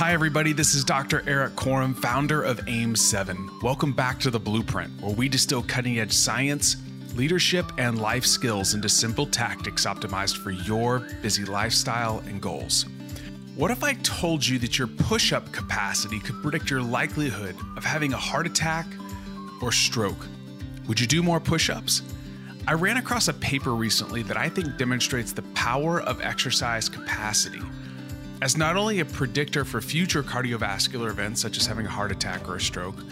Hi, everybody. This is Dr. Erik Korem, founder of AIM7. Welcome back to The Blueprint, where we distill cutting edge science, leadership, and life skills into simple tactics optimized for your busy lifestyle and goals. What if I told you that your push up capacity could predict your likelihood of having a heart attack or stroke? Would you do more push ups? I ran across a paper recently that I think demonstrates the power of exercise capacity as not only a predictor for future cardiovascular events such as having a heart attack or a stroke,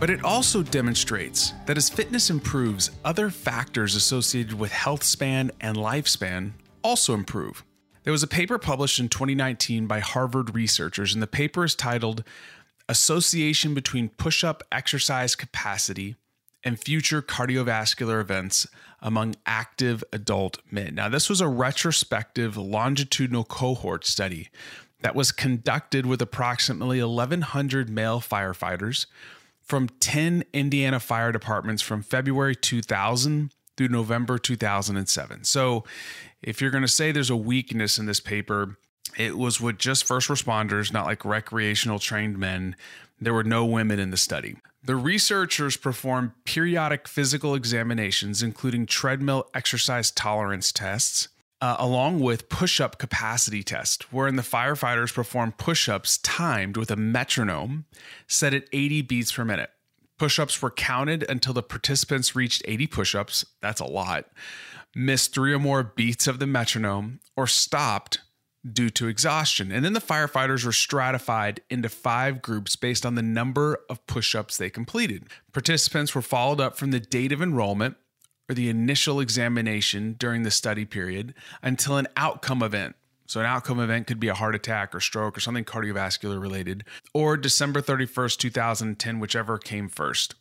but it also demonstrates that as fitness improves, other factors associated with health span and lifespan also improve. There was a paper published in 2019 by Harvard researchers, and the paper is titled Association Between Push Up Exercise Capacity and Future Cardiovascular Events Among Active Adult Men. Now, this was a retrospective longitudinal cohort study that was conducted with approximately 1,100 male firefighters from 10 Indiana fire departments from February 2000 through November 2007. So, if you're going to say there's a weakness in this paper, it was with just first responders, not like recreational trained men. There were no women in the study. The researchers performed periodic physical examinations, including treadmill exercise tolerance tests, uh, along with push up capacity tests, wherein the firefighters performed push ups timed with a metronome set at 80 beats per minute. Push ups were counted until the participants reached 80 push ups. That's a lot. Missed three or more beats of the metronome or stopped due to exhaustion. And then the firefighters were stratified into five groups based on the number of push ups they completed. Participants were followed up from the date of enrollment or the initial examination during the study period until an outcome event. So, an outcome event could be a heart attack or stroke or something cardiovascular related, or December 31st, 2010, whichever came first.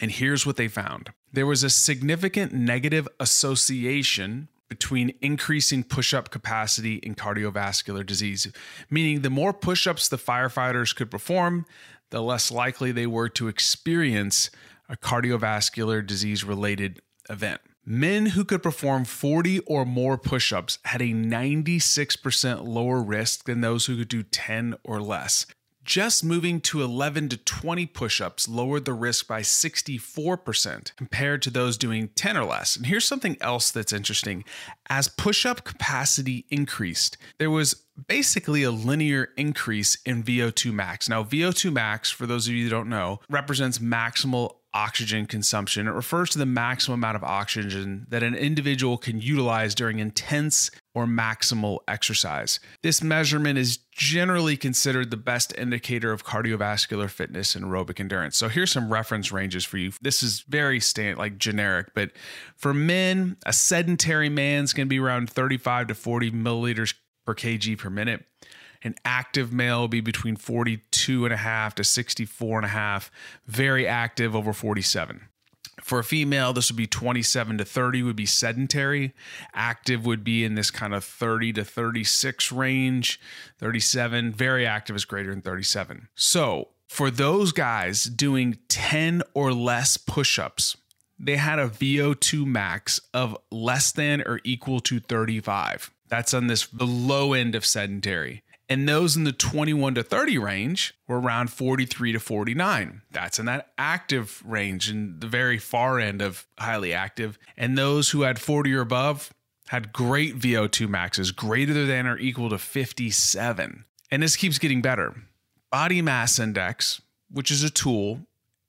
And here's what they found there was a significant negative association between increasing push up capacity and cardiovascular disease, meaning the more push ups the firefighters could perform, the less likely they were to experience a cardiovascular disease related event. Men who could perform 40 or more push ups had a 96% lower risk than those who could do 10 or less. Just moving to 11 to 20 push ups lowered the risk by 64% compared to those doing 10 or less. And here's something else that's interesting. As push up capacity increased, there was basically a linear increase in VO2 max. Now, VO2 max, for those of you who don't know, represents maximal oxygen consumption. It refers to the maximum amount of oxygen that an individual can utilize during intense or maximal exercise. This measurement is generally considered the best indicator of cardiovascular fitness and aerobic endurance. So here's some reference ranges for you. This is very stand like generic, but for men, a sedentary man's going to be around 35 to 40 milliliters per kg per minute. An active male will be between 42 and a half to 64 and a half. Very active over 47. For a female, this would be 27 to 30 would be sedentary. Active would be in this kind of 30 to 36 range. 37, very active is greater than 37. So, for those guys doing 10 or less push-ups, they had a VO2 max of less than or equal to 35. That's on this the low end of sedentary. And those in the 21 to 30 range were around 43 to 49. That's in that active range and the very far end of highly active. And those who had 40 or above had great VO2 maxes, greater than or equal to 57. And this keeps getting better. Body mass index, which is a tool,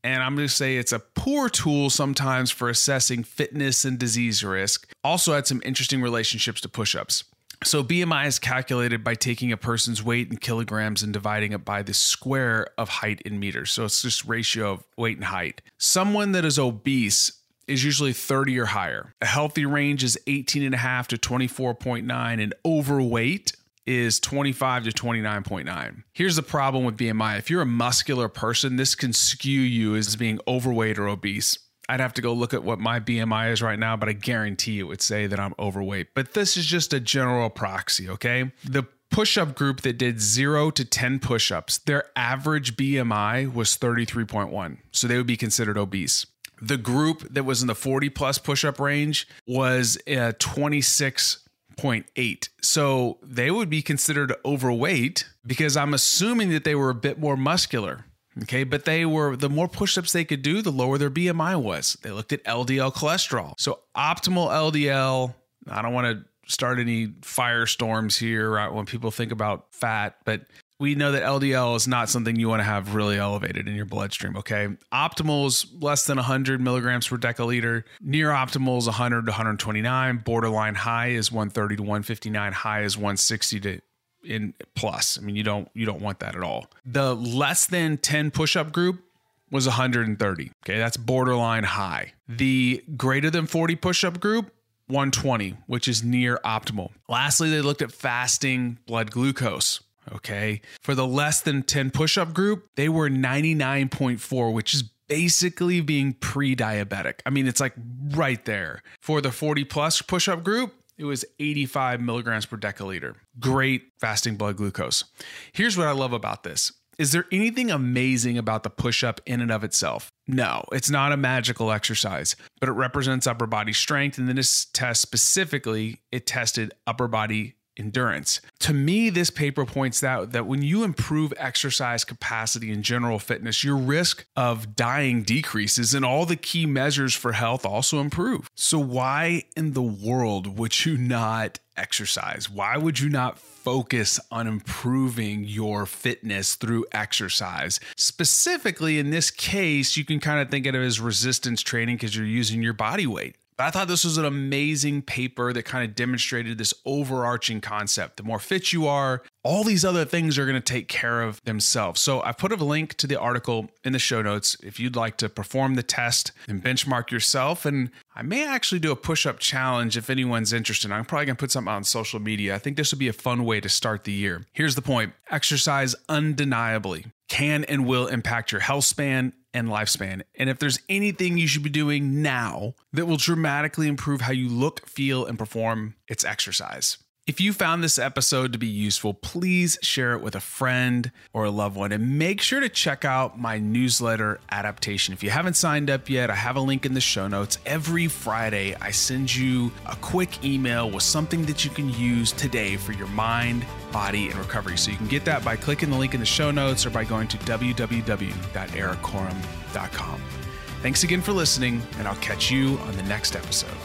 and I'm going to say it's a poor tool sometimes for assessing fitness and disease risk, also had some interesting relationships to push ups. So BMI is calculated by taking a person's weight in kilograms and dividing it by the square of height in meters. So it's just ratio of weight and height. Someone that is obese is usually 30 or higher. A healthy range is 18 and a half to 24.9 and overweight is 25 to 29.9. Here's the problem with BMI. If you're a muscular person, this can skew you as being overweight or obese. I'd have to go look at what my BMI is right now, but I guarantee it would say that I'm overweight. But this is just a general proxy, okay? The push up group that did zero to 10 push ups, their average BMI was 33.1. So they would be considered obese. The group that was in the 40 plus push up range was uh, 26 0.8. So they would be considered overweight because I'm assuming that they were a bit more muscular. Okay, but they were the more push ups they could do, the lower their BMI was. They looked at LDL cholesterol. So, optimal LDL, I don't want to start any firestorms here right, when people think about fat, but we know that LDL is not something you want to have really elevated in your bloodstream. Okay. Optimal is less than 100 milligrams per deciliter. Near optimal is 100 to 129. Borderline high is 130 to 159. High is 160 to in plus. I mean, you don't you don't want that at all. The less than 10 push-up group was 130. Okay, that's borderline high. The greater than 40 push-up group 120, which is near optimal. Lastly, they looked at fasting blood glucose. Okay. For the less than 10 push up group, they were 99.4, which is basically being pre diabetic. I mean, it's like right there. For the 40 plus push up group, it was 85 milligrams per deciliter. Great fasting blood glucose. Here's what I love about this. Is there anything amazing about the push up in and of itself? No, it's not a magical exercise, but it represents upper body strength. And then this test specifically, it tested upper body endurance. To me, this paper points out that when you improve exercise capacity and general fitness, your risk of dying decreases and all the key measures for health also improve. So, why in the world would you not exercise? Why would you not focus on improving your fitness through exercise? Specifically, in this case, you can kind of think of it as resistance training because you're using your body weight. But I thought this was an amazing paper that kind of demonstrated this overarching concept. The more fit you are, all these other things are going to take care of themselves. So I put a link to the article in the show notes if you'd like to perform the test and benchmark yourself. And I may actually do a push up challenge if anyone's interested. I'm probably going to put something on social media. I think this would be a fun way to start the year. Here's the point exercise undeniably can and will impact your health span and lifespan. And if there's anything you should be doing now that will dramatically improve how you look, feel, and perform, it's exercise. If you found this episode to be useful, please share it with a friend or a loved one and make sure to check out my newsletter adaptation. If you haven't signed up yet, I have a link in the show notes. Every Friday, I send you a quick email with something that you can use today for your mind, body, and recovery. So you can get that by clicking the link in the show notes or by going to www.erikkorem.com. Thanks again for listening, and I'll catch you on the next episode.